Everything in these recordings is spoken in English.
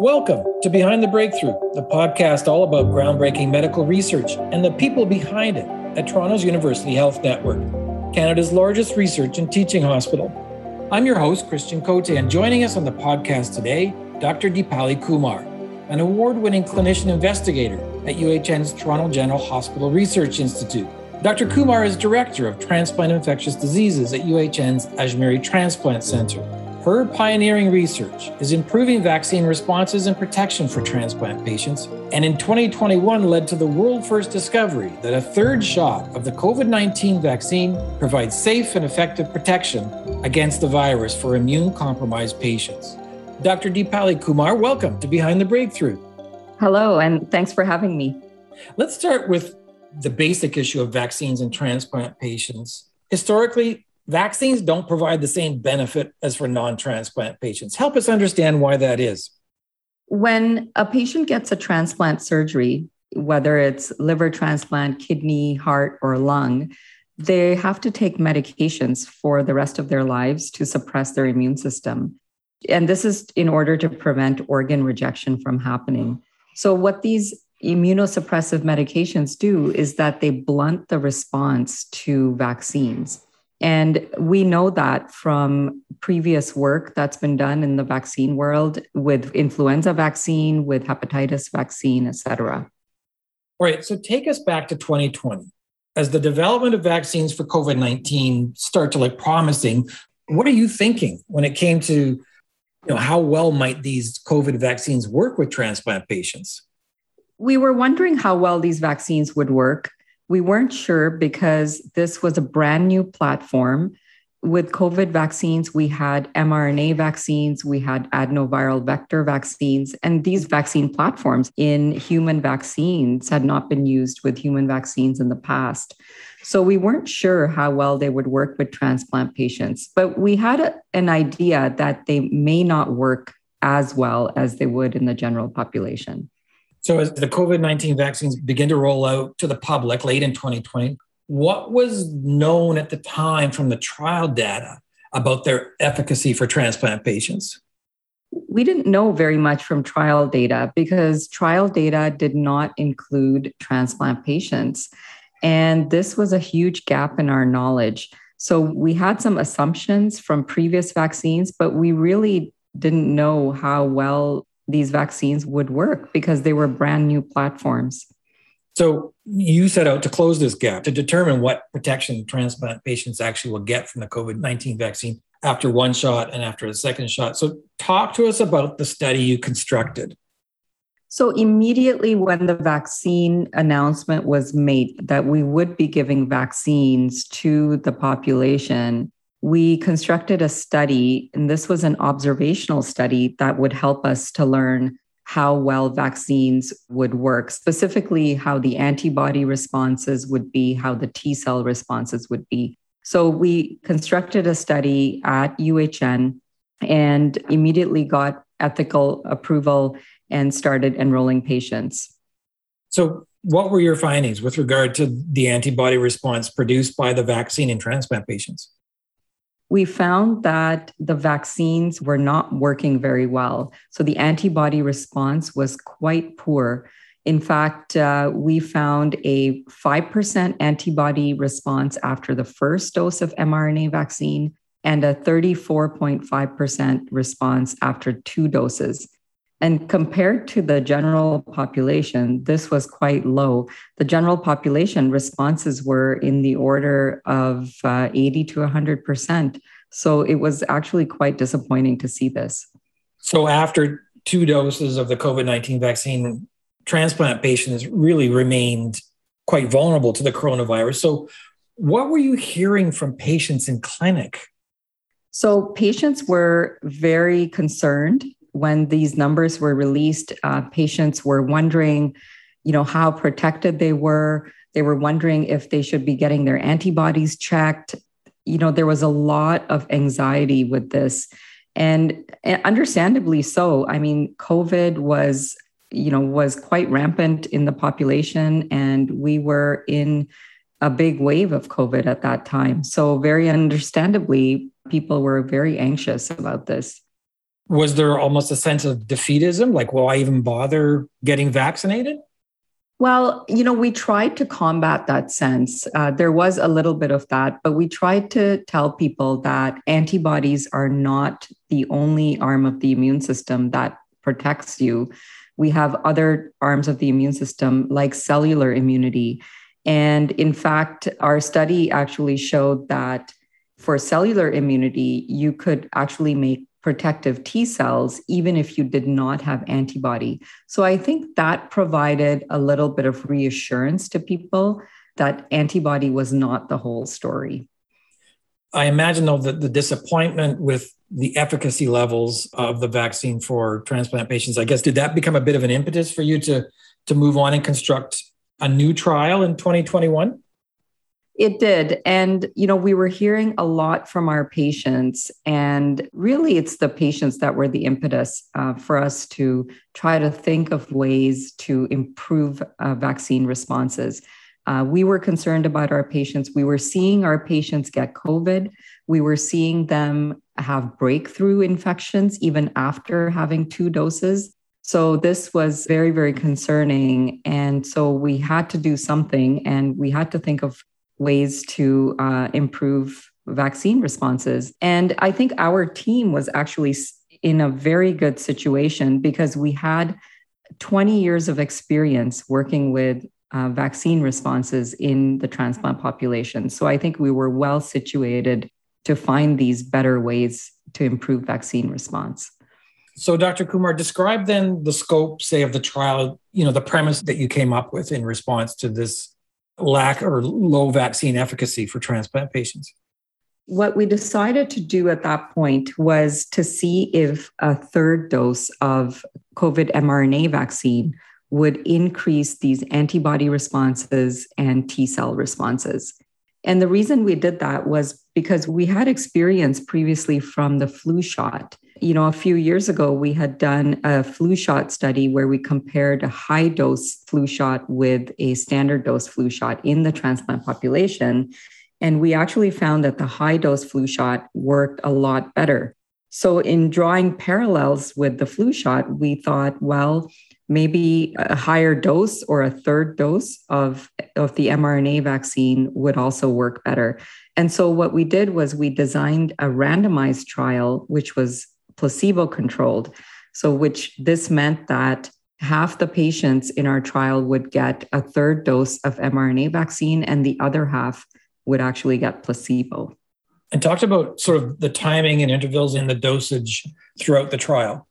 Welcome to Behind the Breakthrough, the podcast all about groundbreaking medical research and the people behind it at Toronto's University Health Network, Canada's largest research and teaching hospital. I'm your host, Christian Cote, and joining us on the podcast today, Dr. Deepali Kumar, an award winning clinician investigator at UHN's Toronto General Hospital Research Institute. Dr. Kumar is Director of Transplant Infectious Diseases at UHN's Ajmera Transplant Center her pioneering research is improving vaccine responses and protection for transplant patients, and in 2021 led to the world first discovery that a third shot of the COVID 19 vaccine provides safe and effective protection against the virus for immune compromised patients. Dr. Deepali Kumar, welcome to Behind the Breakthrough. Hello, and thanks for having me. Let's start with the basic issue of vaccines and transplant patients. Historically, vaccines don't provide the same benefit as for non transplant patients. Help us understand why that is. When a patient gets a transplant surgery, whether it's liver transplant, kidney, heart, or lung, they have to take medications for the rest of their lives to suppress their immune system. And this is in order to prevent organ rejection from happening. So, what these immunosuppressive medications do is that they blunt the response to vaccines. And we know that from previous work that's been done in the vaccine world with influenza vaccine, with hepatitis vaccine, et cetera. All right. So take us back to 2020. As the development of vaccines for COVID 19 start to look promising, what are you thinking when it came to you know, how well might these COVID vaccines work with transplant patients? We were wondering how well these vaccines would work we weren't sure because this was a brand new platform. With COVID vaccines, we had mRNA vaccines, we had adenoviral vector vaccines, and these vaccine platforms in human vaccines had not been used with human vaccines in the past. So we weren't sure how well they would work with transplant patients, but we had a, an idea that they may not work as well as they would in the general population. So, as the COVID 19 vaccines begin to roll out to the public late in 2020, what was known at the time from the trial data about their efficacy for transplant patients? We didn't know very much from trial data because trial data did not include transplant patients. And this was a huge gap in our knowledge. So we had some assumptions from previous vaccines, but we really didn't know how well these vaccines would work because they were brand new platforms. So you set out to close this gap to determine what protection transplant patients actually will get from the COVID 19 vaccine after one shot and after a second shot. So talk to us about the study you constructed. So, immediately when the vaccine announcement was made that we would be giving vaccines to the population, we constructed a study, and this was an observational study that would help us to learn how well vaccines would work, specifically how the antibody responses would be, how the T cell responses would be. So we constructed a study at UHN and immediately got ethical approval and started enrolling patients. So, what were your findings with regard to the antibody response produced by the vaccine in transplant patients? We found that the vaccines were not working very well. So the antibody response was quite poor. In fact, uh, we found a 5% antibody response after the first dose of mRNA vaccine and a 34.5% response after two doses. And compared to the general population, this was quite low. The general population responses were in the order of uh, 80 to 100%. So it was actually quite disappointing to see this. So after two doses of the COVID 19 vaccine, transplant patients really remained quite vulnerable to the coronavirus. So, what were you hearing from patients in clinic? So, patients were very concerned when these numbers were released, uh, patients were wondering, you know, how protected they were. They were wondering if they should be getting their antibodies checked. You know, there was a lot of anxiety with this, and, and understandably so. I mean, COVID was, you know, was quite rampant in the population, and we were in a big wave of COVID at that time. So, very understandably, people were very anxious about this. Was there almost a sense of defeatism? Like, will I even bother getting vaccinated? Well, you know, we tried to combat that sense. Uh, there was a little bit of that, but we tried to tell people that antibodies are not the only arm of the immune system that protects you. We have other arms of the immune system, like cellular immunity. And in fact, our study actually showed that for cellular immunity, you could actually make protective T cells, even if you did not have antibody. So I think that provided a little bit of reassurance to people that antibody was not the whole story. I imagine, though, that the disappointment with the efficacy levels of the vaccine for transplant patients, I guess, did that become a bit of an impetus for you to, to move on and construct a new trial in 2021? It did. And, you know, we were hearing a lot from our patients. And really, it's the patients that were the impetus uh, for us to try to think of ways to improve uh, vaccine responses. Uh, we were concerned about our patients. We were seeing our patients get COVID. We were seeing them have breakthrough infections even after having two doses. So this was very, very concerning. And so we had to do something and we had to think of ways to uh, improve vaccine responses. And I think our team was actually in a very good situation because we had 20 years of experience working with uh, vaccine responses in the transplant population. So I think we were well situated to find these better ways to improve vaccine response. So, Dr. Kumar, describe then the scope, say, of the trial, you know, the premise that you came up with in response to this lack or low vaccine efficacy for transplant patients? What we decided to do at that point was to see if a third dose of COVID mRNA vaccine would increase these antibody responses and T cell responses. And the reason we did that was because we had experience previously from the flu shot you know, a few years ago, we had done a flu shot study where we compared a high dose flu shot with a standard dose flu shot in the transplant population. And we actually found that the high dose flu shot worked a lot better. So, in drawing parallels with the flu shot, we thought, well, maybe a higher dose or a third dose of, of the mRNA vaccine would also work better. And so, what we did was we designed a randomized trial, which was placebo controlled. So, which this meant that half the patients in our trial would get a third dose of mRNA vaccine and the other half would actually get placebo. And talked about sort of the timing and intervals in the dosage throughout the trial.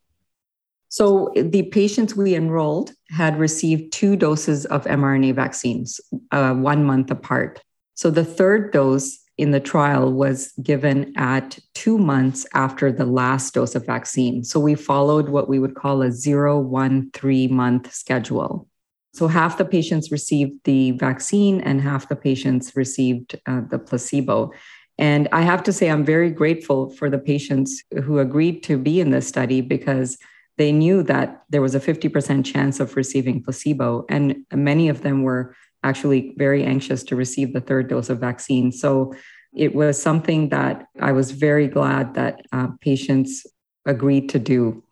So, the patients we enrolled had received two doses of mRNA vaccines, uh, one month apart. So, the third dose in the trial was given at two months after the last dose of vaccine. So we followed what we would call a zero, one, three month schedule. So half the patients received the vaccine and half the patients received uh, the placebo. And I have to say, I'm very grateful for the patients who agreed to be in this study because they knew that there was a 50% chance of receiving placebo. And many of them were actually very anxious to receive the third dose of vaccine. So it was something that I was very glad that uh, patients agreed to do.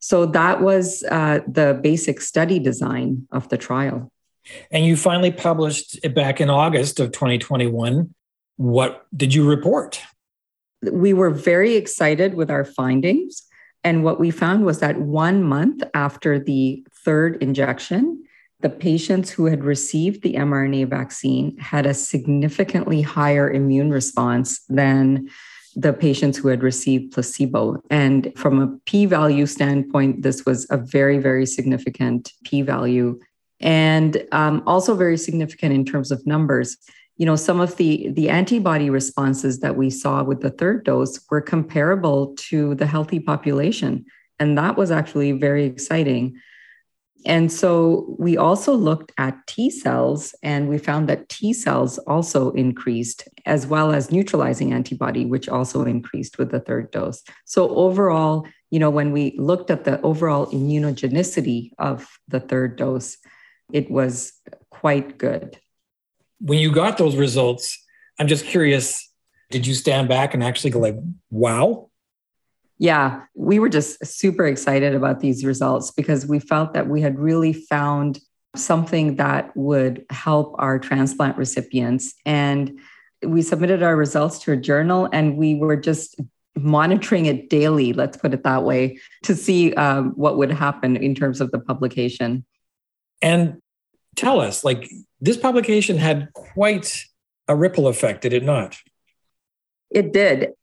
So that was uh, the basic study design of the trial. And you finally published it back in August of 2021. What did you report? We were very excited with our findings. And what we found was that one month after the third injection, the patients who had received the mRNA vaccine had a significantly higher immune response than the patients who had received placebo. And from a p value standpoint, this was a very, very significant p value. And um, also very significant in terms of numbers. You know, some of the, the antibody responses that we saw with the third dose were comparable to the healthy population. And that was actually very exciting. And so we also looked at T cells and we found that T cells also increased, as well as neutralizing antibody, which also increased with the third dose. So overall, you know, when we looked at the overall immunogenicity of the third dose, it was quite good. When you got those results, I'm just curious, did you stand back and actually go like, wow? Yeah, we were just super excited about these results because we felt that we had really found something that would help our transplant recipients. And we submitted our results to a journal and we were just monitoring it daily, let's put it that way, to see um, what would happen in terms of the publication. And tell us, like, this publication had quite a ripple effect, did it not? It did.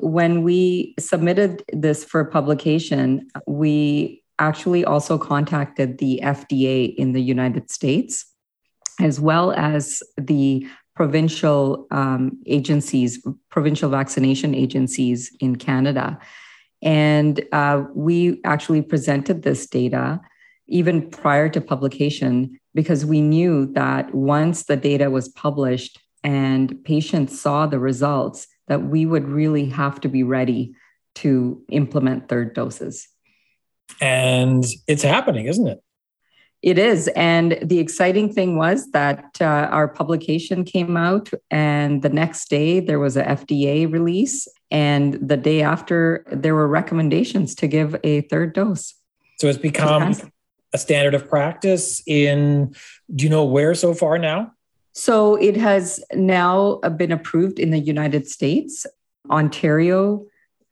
When we submitted this for publication, we actually also contacted the FDA in the United States, as well as the provincial um, agencies, provincial vaccination agencies in Canada. And uh, we actually presented this data even prior to publication because we knew that once the data was published and patients saw the results, that we would really have to be ready to implement third doses. And it's happening, isn't it? It is. And the exciting thing was that uh, our publication came out, and the next day there was a FDA release. And the day after, there were recommendations to give a third dose. So it's become a standard of practice in, do you know where so far now? So it has now been approved in the United States. Ontario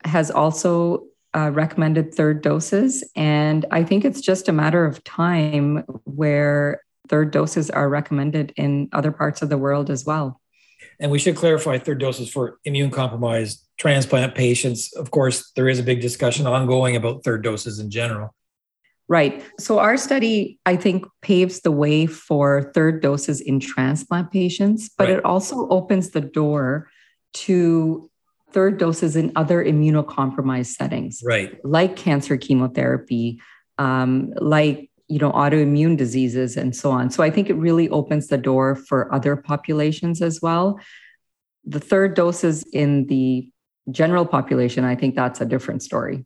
has also uh, recommended third doses. And I think it's just a matter of time where third doses are recommended in other parts of the world as well. And we should clarify third doses for immune compromised transplant patients. Of course, there is a big discussion ongoing about third doses in general. Right. So our study, I think, paves the way for third doses in transplant patients, but right. it also opens the door to third doses in other immunocompromised settings, right? Like cancer chemotherapy, um, like you know autoimmune diseases, and so on. So I think it really opens the door for other populations as well. The third doses in the general population, I think that's a different story.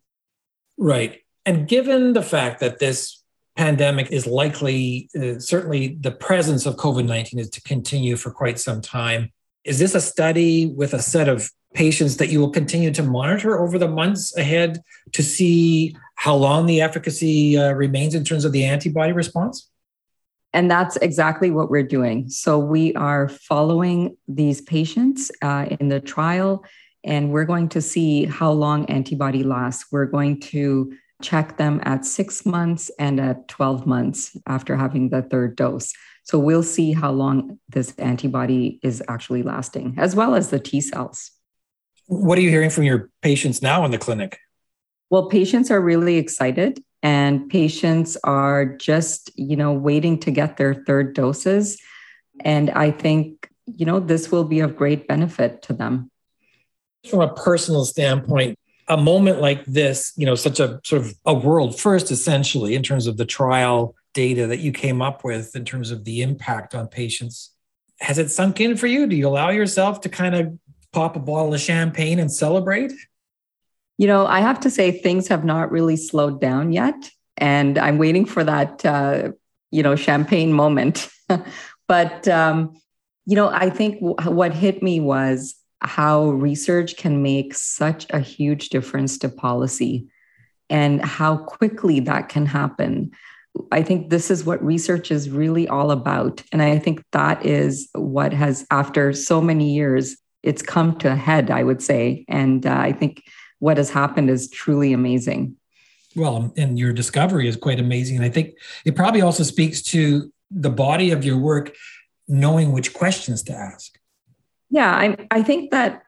Right. And given the fact that this pandemic is likely, uh, certainly the presence of COVID 19 is to continue for quite some time, is this a study with a set of patients that you will continue to monitor over the months ahead to see how long the efficacy uh, remains in terms of the antibody response? And that's exactly what we're doing. So we are following these patients uh, in the trial, and we're going to see how long antibody lasts. We're going to check them at six months and at 12 months after having the third dose. So we'll see how long this antibody is actually lasting, as well as the T cells. What are you hearing from your patients now in the clinic? Well, patients are really excited and patients are just, you know, waiting to get their third doses. And I think, you know, this will be of great benefit to them. From a personal standpoint, a moment like this, you know, such a sort of a world first, essentially, in terms of the trial data that you came up with, in terms of the impact on patients, has it sunk in for you? Do you allow yourself to kind of pop a bottle of champagne and celebrate? You know, I have to say things have not really slowed down yet. And I'm waiting for that, uh, you know, champagne moment. but, um, you know, I think w- what hit me was how research can make such a huge difference to policy and how quickly that can happen. I think this is what research is really all about. And I think that is what has, after so many years, it's come to a head, I would say. And uh, I think what has happened is truly amazing. Well, and your discovery is quite amazing. And I think it probably also speaks to the body of your work, knowing which questions to ask. Yeah, I, I think that,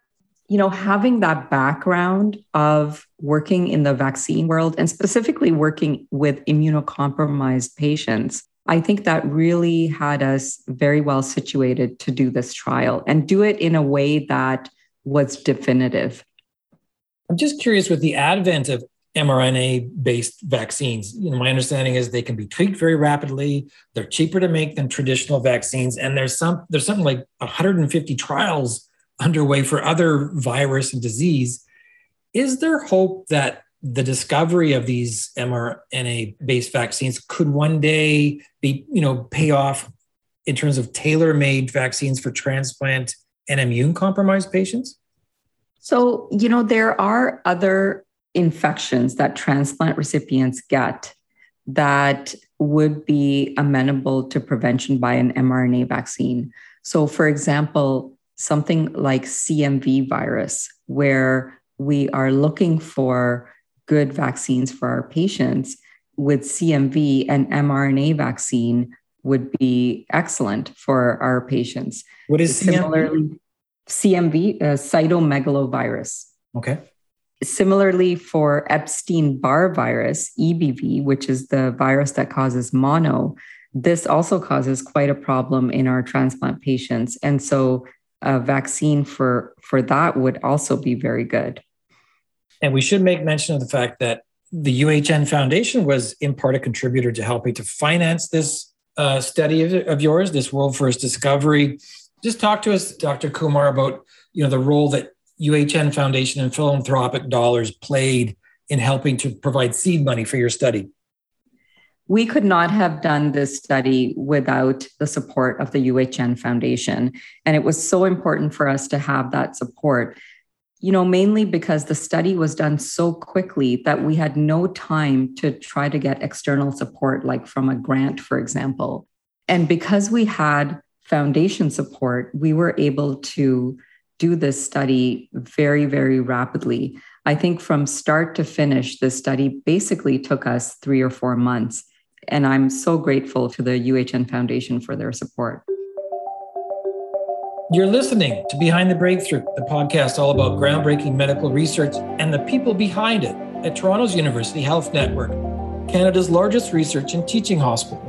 you know, having that background of working in the vaccine world and specifically working with immunocompromised patients I think that really had us very well situated to do this trial and do it in a way that was definitive. I'm just curious with the advent of mRNA based vaccines. You know, my understanding is they can be tweaked very rapidly. They're cheaper to make than traditional vaccines, and there's some there's something like 150 trials underway for other virus and disease. Is there hope that the discovery of these mRNA based vaccines could one day be, you know, pay off in terms of tailor made vaccines for transplant and immune compromised patients? So, you know, there are other infections that transplant recipients get that would be amenable to prevention by an mRNA vaccine. So, for example, something like CMV virus, where we are looking for good vaccines for our patients, with CMV, an mRNA vaccine would be excellent for our patients. What is similarly CMV, uh, cytomegalovirus? Okay. Similarly, for Epstein Barr virus, EBV, which is the virus that causes mono, this also causes quite a problem in our transplant patients. And so a vaccine for, for that would also be very good. And we should make mention of the fact that the UHN Foundation was in part a contributor to helping to finance this uh, study of, of yours, this world first discovery. Just talk to us, Dr. Kumar, about you know the role that UHN Foundation and philanthropic dollars played in helping to provide seed money for your study. We could not have done this study without the support of the UHN Foundation. And it was so important for us to have that support you know, mainly because the study was done so quickly that we had no time to try to get external support, like from a grant, for example. And because we had foundation support, we were able to do this study very, very rapidly. I think from start to finish, the study basically took us three or four months. And I'm so grateful to the UHN Foundation for their support. You're listening to Behind the Breakthrough, the podcast all about groundbreaking medical research and the people behind it at Toronto's University Health Network, Canada's largest research and teaching hospital.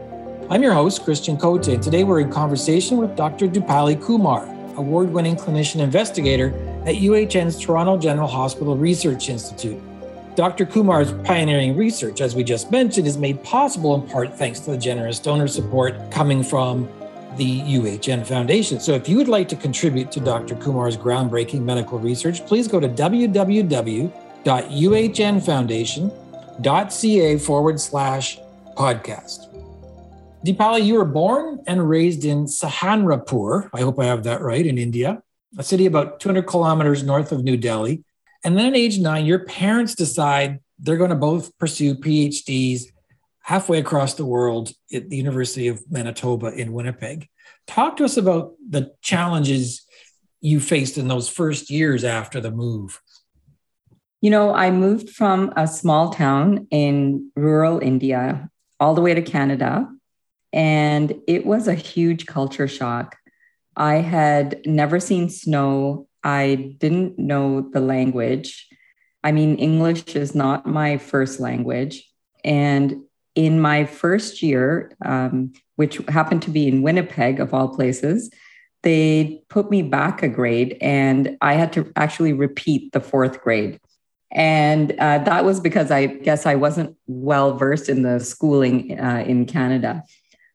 I'm your host, Christian Cote, and today we're in conversation with Dr. Deepali Kumar, award winning clinician investigator at UHN's Toronto General Hospital Research Institute. Dr. Kumar's pioneering research, as we just mentioned, is made possible in part thanks to the generous donor support coming from the UHN Foundation. So if you would like to contribute to Dr. Kumar's groundbreaking medical research, please go to www.uhnfoundation.ca forward slash podcast. Deepali, you were born and raised in Saharanpur. I hope I have that right in India, a city about 200 kilometers north of New Delhi. And then at age nine, your parents decide they're going to both pursue PhDs halfway across the world at the University of Manitoba in Winnipeg. Talk to us about the challenges you faced in those first years after the move. You know, I moved from a small town in rural India all the way to Canada, and it was a huge culture shock. I had never seen snow. I didn't know the language. I mean, English is not my first language. And in my first year, um, which happened to be in Winnipeg, of all places, they put me back a grade and I had to actually repeat the fourth grade. And uh, that was because I guess I wasn't well versed in the schooling uh, in Canada.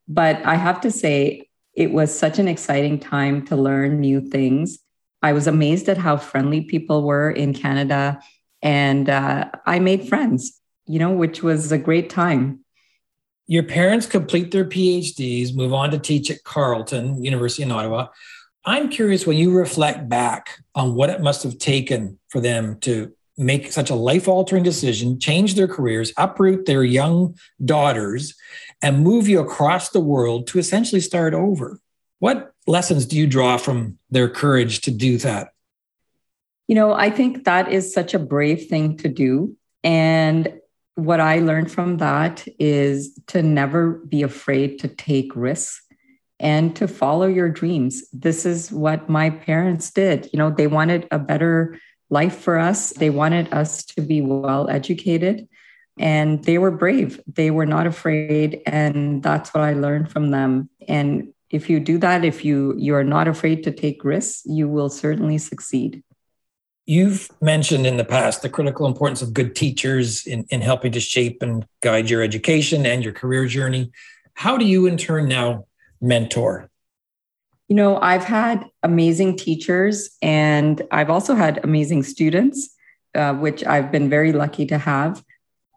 But I have to say, it was such an exciting time to learn new things. I was amazed at how friendly people were in Canada. And uh, I made friends, you know, which was a great time your parents complete their PhDs, move on to teach at Carleton, University in Ottawa. I'm curious when you reflect back on what it must have taken for them to make such a life altering decision, change their careers, uproot their young daughters, and move you across the world to essentially start over. What lessons do you draw from their courage to do that? You know, I think that is such a brave thing to do. And what I learned from that is to never be afraid to take risks and to follow your dreams. This is what my parents did. You know, they wanted a better life for us, they wanted us to be well educated. And they were brave. They were not afraid. And that's what I learned from them. And if you do that, if you you are not afraid to take risks, you will certainly succeed. You've mentioned in the past the critical importance of good teachers in, in helping to shape and guide your education and your career journey. How do you, in turn, now mentor? You know, I've had amazing teachers and I've also had amazing students, uh, which I've been very lucky to have.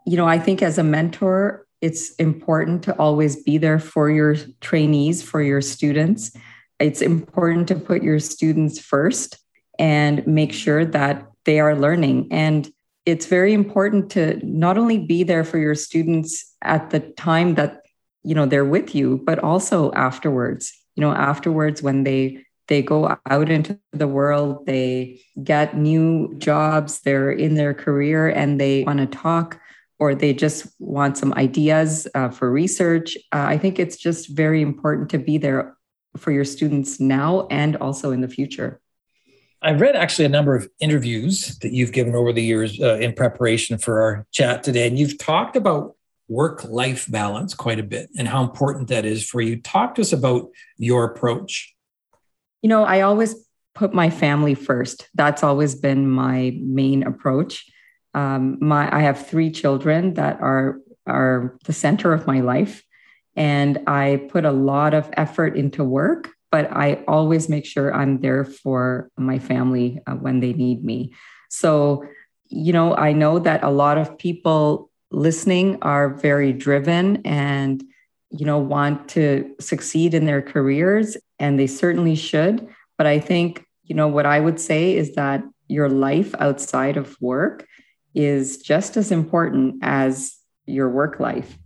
You know, I think as a mentor, it's important to always be there for your trainees, for your students. It's important to put your students first and make sure that they are learning. And it's very important to not only be there for your students at the time that you know they're with you but also afterwards you know afterwards when they they go out into the world they get new jobs they're in their career and they want to talk or they just want some ideas uh, for research uh, i think it's just very important to be there for your students now and also in the future I've read actually a number of interviews that you've given over the years uh, in preparation for our chat today, and you've talked about work life balance quite a bit and how important that is for you. Talk to us about your approach. You know, I always put my family first. That's always been my main approach. Um, my I have three children that are are the center of my life, and I put a lot of effort into work but I always make sure I'm there for my family uh, when they need me. So, you know, I know that a lot of people listening are very driven and, you know, want to succeed in their careers, and they certainly should. But I think, you know, what I would say is that your life outside of work is just as important as your work life.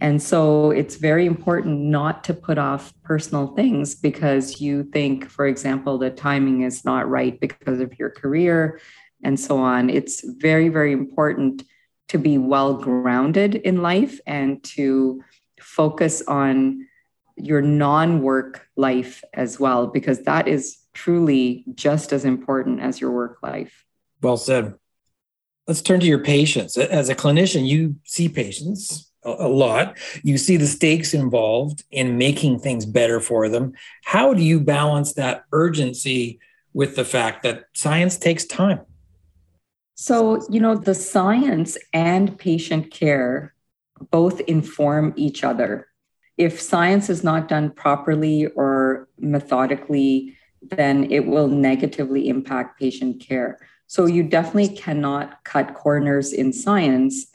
And so it's very important not to put off personal things because you think, for example, the timing is not right because of your career and so on. It's very, very important to be well grounded in life and to focus on your non work life as well, because that is truly just as important as your work life. Well said. Let's turn to your patients. As a clinician, you see patients a lot. You see the stakes involved in making things better for them. How do you balance that urgency with the fact that science takes time? So, you know, the science and patient care both inform each other. If science is not done properly or methodically, then it will negatively impact patient care. So, you definitely cannot cut corners in science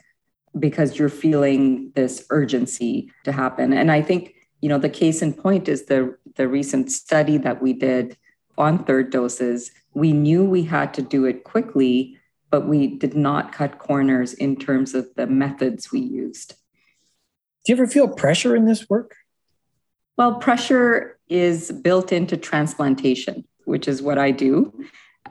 because you're feeling this urgency to happen. And I think, you know, the case in point is the, the recent study that we did on third doses. We knew we had to do it quickly, but we did not cut corners in terms of the methods we used. Do you ever feel pressure in this work? Well, pressure is built into transplantation, which is what I do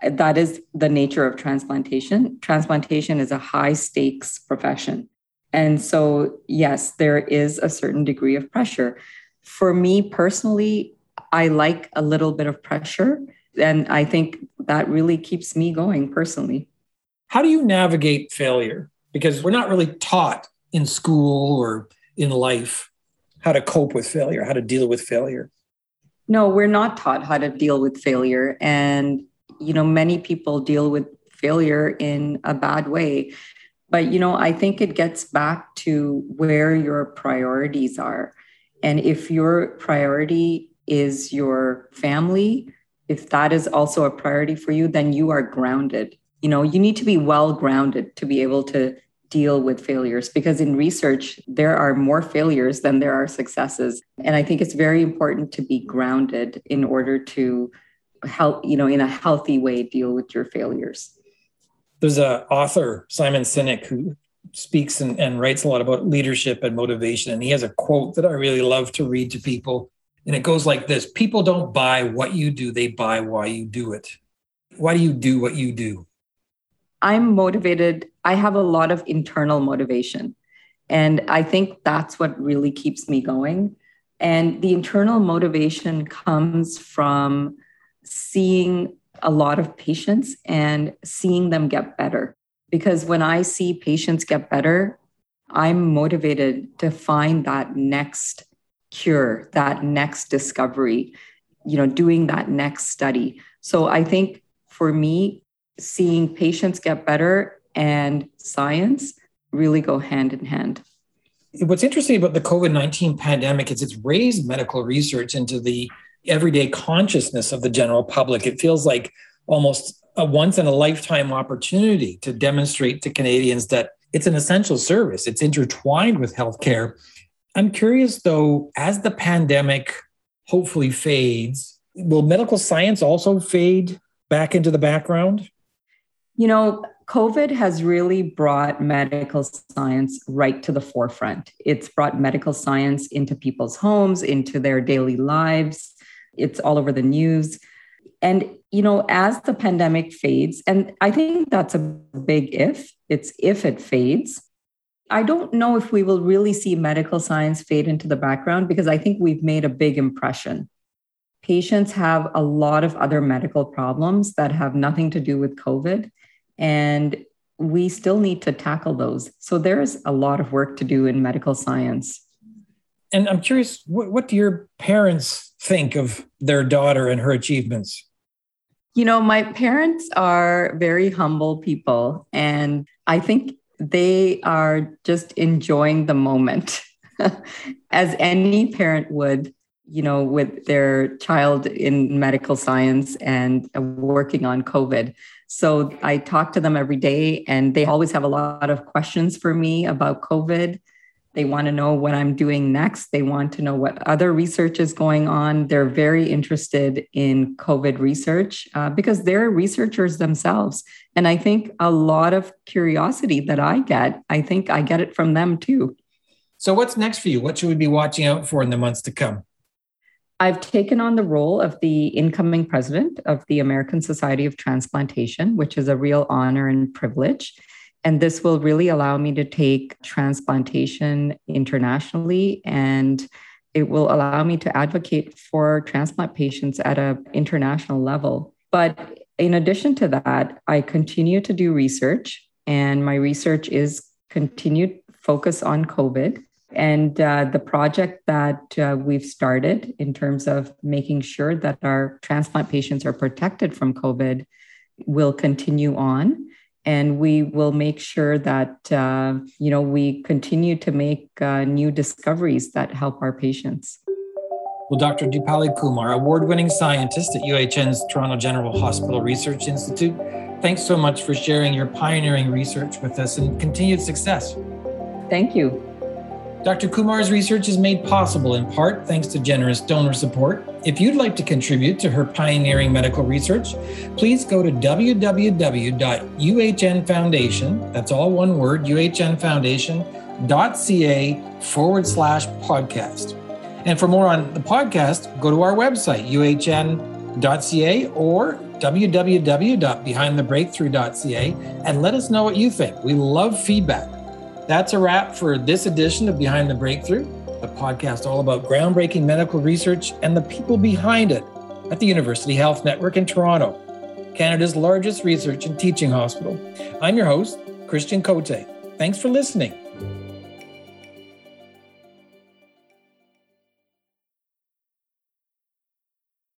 that is the nature of transplantation. Transplantation is a high stakes profession. And so, yes, there is a certain degree of pressure. For me personally, I like a little bit of pressure. And I think that really keeps me going personally. How do you navigate failure? Because we're not really taught in school or in life how to cope with failure, how to deal with failure. No, we're not taught how to deal with failure. And, you know, many people deal with failure in a bad way. But, you know, I think it gets back to where your priorities are. And if your priority is your family, if that is also a priority for you, then you are grounded. You know, you need to be well grounded to be able to deal with failures because in research, there are more failures than there are successes. And I think it's very important to be grounded in order to help, you know, in a healthy way, deal with your failures. There's a author simon sinek who speaks and, and writes a lot about leadership and motivation. And he has a quote that i really love to read to people. And it goes like this people don't buy what you do they buy why you do it. Why do you do what you do? I'm motivated. I have a lot of internal motivation. And i think that's what really keeps me going. And the internal motivation comes from seeing a lot of patients and seeing them get better. Because when I see patients get better, I'm motivated to find that next cure, that next discovery, you know, doing that next study. So I think for me, seeing patients get better and science really go hand in hand. What's interesting about the COVID 19 pandemic is it's raised medical research into the everyday consciousness of the general public. It feels like almost a once in a lifetime opportunity to demonstrate to Canadians that it's an essential service, it's intertwined with healthcare. I'm curious though, as the pandemic hopefully fades, will medical science also fade back into the background? You know, COVID has really brought medical science right to the forefront. It's brought medical science into people's homes, into their daily lives. It's all over the news. And, you know, as the pandemic fades, and I think that's a big if, it's if it fades. I don't know if we will really see medical science fade into the background because I think we've made a big impression. Patients have a lot of other medical problems that have nothing to do with COVID. And we still need to tackle those. So there's a lot of work to do in medical science. And I'm curious, what, what do your parents think of their daughter and her achievements? You know, my parents are very humble people, and I think they are just enjoying the moment as any parent would, you know, with their child in medical science and working on COVID. So I talk to them every day, and they always have a lot of questions for me about COVID. They want to know what I'm doing next. They want to know what other research is going on. They're very interested in COVID research uh, because they're researchers themselves. And I think a lot of curiosity that I get, I think I get it from them too. So, what's next for you? What should we be watching out for in the months to come? I've taken on the role of the incoming president of the American Society of Transplantation, which is a real honor and privilege. And this will really allow me to take transplantation internationally and it will allow me to advocate for transplant patients at an international level. But in addition to that, I continue to do research, and my research is continued focus on COVID. And uh, the project that uh, we've started in terms of making sure that our transplant patients are protected from COVID will continue on. And we will make sure that uh, you know we continue to make uh, new discoveries that help our patients. Well, Dr. Deepali Kumar, award-winning scientist at UHN's Toronto General Hospital Research Institute, thanks so much for sharing your pioneering research with us and continued success. Thank you. Dr. Kumar's research is made possible in part thanks to generous donor support. If you'd like to contribute to her pioneering medical research, please go to www.uhnfoundation, that's all one word, uhnfoundation.ca forward slash podcast. And for more on the podcast, go to our website, uhn.ca or www.behindthebreakthrough.ca and let us know what you think. We love feedback. That's a wrap for this edition of Behind the Breakthrough, the podcast all about groundbreaking medical research and the people behind it at the University Health Network in Toronto, Canada's largest research and teaching hospital. I'm your host, Christian Cote. Thanks for listening.